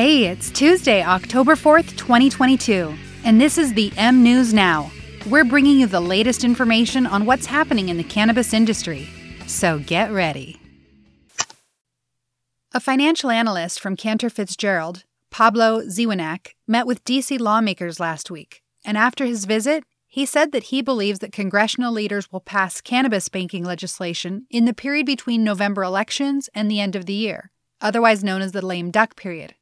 Hey, it's Tuesday, October 4th, 2022, and this is the M News Now. We're bringing you the latest information on what's happening in the cannabis industry. So get ready. A financial analyst from Cantor Fitzgerald, Pablo Zuanic, met with DC lawmakers last week, and after his visit, he said that he believes that congressional leaders will pass cannabis banking legislation in the period between November elections and the end of the year, otherwise known as the lame duck period.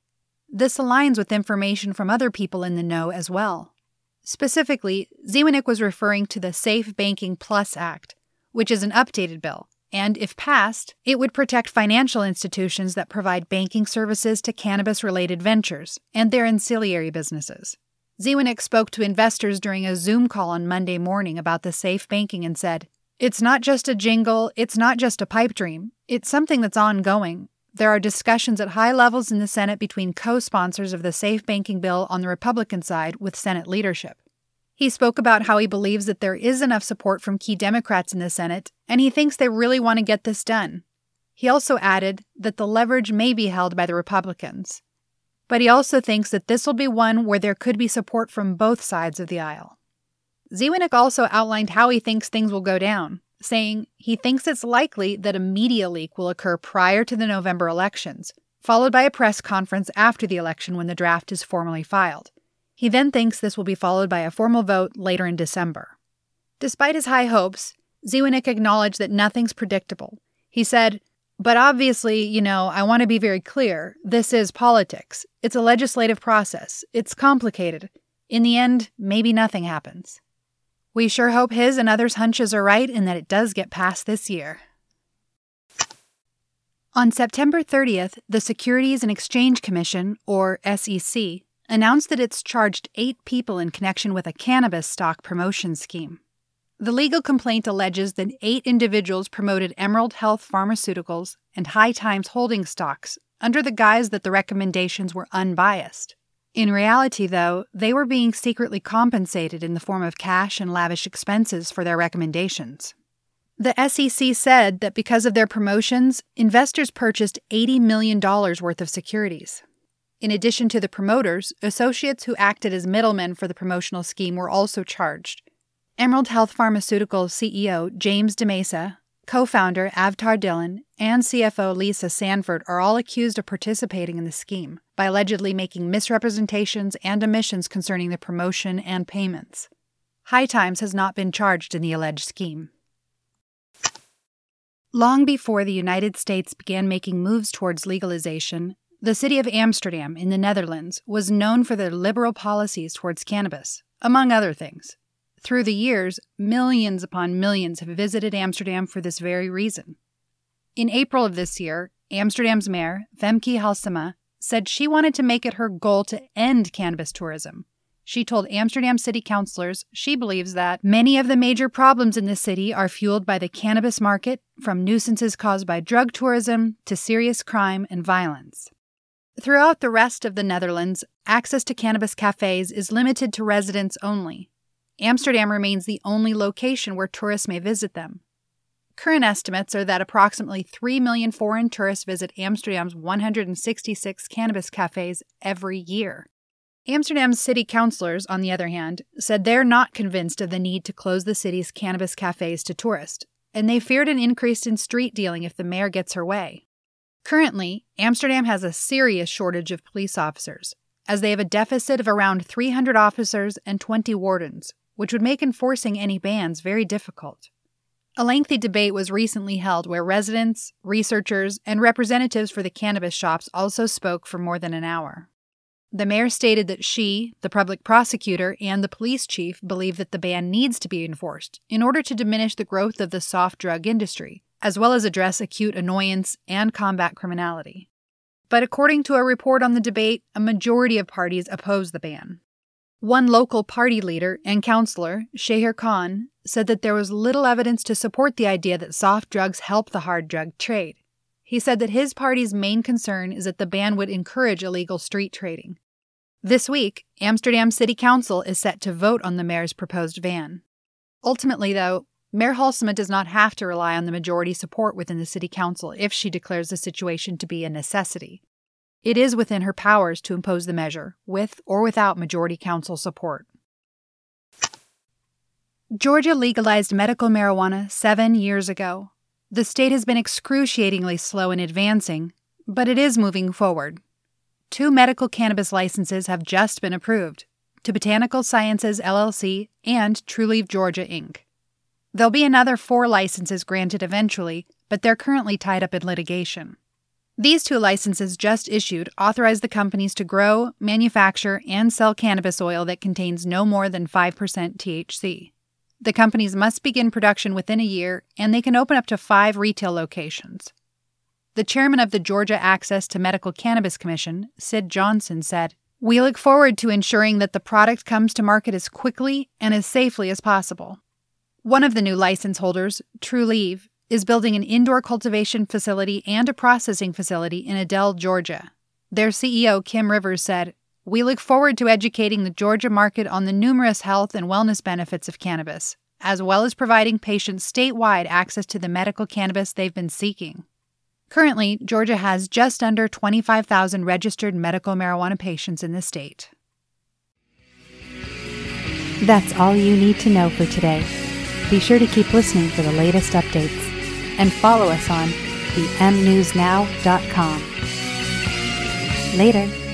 This aligns with information from other people in the know as well. Specifically, Zuanic was referring to the Safe Banking Plus Act, which is an updated bill, and if passed, it would protect financial institutions that provide banking services to cannabis related ventures and their ancillary businesses. Zuanic spoke to investors during a Zoom call on Monday morning about the safe banking and said, It's not just a jingle, it's not just a pipe dream, it's something that's ongoing, there are discussions at high levels in the Senate between co sponsors of the Safe Banking Bill on the Republican side with Senate leadership. He spoke about how he believes that there is enough support from key Democrats in the Senate, and he thinks they really want to get this done. He also added that the leverage may be held by the Republicans. But he also thinks that this will be one where there could be support from both sides of the aisle. Zuanic also outlined how he thinks things will go down saying he thinks it's likely that a media leak will occur prior to the November elections, followed by a press conference after the election when the draft is formally filed. He then thinks this will be followed by a formal vote later in December. Despite his high hopes, Zuanic acknowledged that nothing's predictable. He said, But obviously, you know, I want to be very clear. This is politics. It's a legislative process. It's complicated. In the end, maybe nothing happens. We sure hope his and others' hunches are right and that it does get passed this year. On September 30th, the Securities and Exchange Commission, or SEC, announced that it's charged eight people in connection with a cannabis stock promotion scheme. The legal complaint alleges that eight individuals promoted Emerald Health Pharmaceuticals and High Times Holding stocks under the guise that the recommendations were unbiased. In reality, though, they were being secretly compensated in the form of cash and lavish expenses for their recommendations. The SEC said that because of their promotions, investors purchased $80 million worth of securities. In addition to the promoters, associates who acted as middlemen for the promotional scheme were also charged. Emerald Health Pharmaceuticals CEO James DeMesa Co founder Avtar Dhillon, and CFO Lisa Sanford are all accused of participating in the scheme by allegedly making misrepresentations and omissions concerning the promotion and payments. High Times has not been charged in the alleged scheme. Long before the United States began making moves towards legalization, the city of Amsterdam in the Netherlands was known for their liberal policies towards cannabis, among other things. Through the years, millions upon millions have visited Amsterdam for this very reason. In April of this year, Amsterdam's mayor, Femke Halsema, said she wanted to make it her goal to end cannabis tourism. She told Amsterdam city councilors she believes that many of the major problems in the city are fueled by the cannabis market, from nuisances caused by drug tourism to serious crime and violence. Throughout the rest of the Netherlands, access to cannabis cafes is limited to residents only. Amsterdam remains the only location where tourists may visit them. Current estimates are that approximately 3 million foreign tourists visit Amsterdam's 166 cannabis cafes every year. Amsterdam's city councilors, on the other hand, said they're not convinced of the need to close the city's cannabis cafes to tourists, and they feared an increase in street dealing if the mayor gets her way. Currently, Amsterdam has a serious shortage of police officers, as they have a deficit of around 300 officers and 20 wardens, which would make enforcing any bans very difficult. A lengthy debate was recently held where residents, researchers, and representatives for the cannabis shops also spoke for more than an hour. The mayor stated that she, the public prosecutor, and the police chief believe that the ban needs to be enforced in order to diminish the growth of the soft drug industry, as well as address acute annoyance and combat criminality. But according to a report on the debate, a majority of parties oppose the ban. One local party leader and councillor, Shahir Khan, said that there was little evidence to support the idea that soft drugs help the hard drug trade. He said that his party's main concern is that the ban would encourage illegal street trading. This week, Amsterdam City Council is set to vote on the mayor's proposed ban. Ultimately, though, Mayor Halsema does not have to rely on the majority support within the city council if she declares the situation to be a necessity. It is within her powers to impose the measure, with or without majority council support. Georgia legalized medical marijuana seven years ago. The state has been excruciatingly slow in advancing, but it is moving forward. Two medical cannabis licenses have just been approved to Botanical Sciences LLC and Trulieve Georgia Inc. There'll be another four licenses granted eventually, but they're currently tied up in litigation. These two licenses just issued authorize the companies to grow, manufacture, and sell cannabis oil that contains no more than 5% THC. The companies must begin production within a year, and they can open up to five retail locations. The chairman of the Georgia Access to Medical Cannabis Commission, Sid Johnson, said, We look forward to ensuring that the product comes to market as quickly and as safely as possible. One of the new license holders, Trulieve, is building an indoor cultivation facility and a processing facility in Adel, Georgia. Their CEO, Kim Rivers, said, we look forward to educating the Georgia market on the numerous health and wellness benefits of cannabis, as well as providing patients statewide access to the medical cannabis they've been seeking. Currently, Georgia has just under 25,000 registered medical marijuana patients in the state. That's all you need to know for today. Be sure to keep listening for the latest updates and follow us on the mnewsnow.com. Later.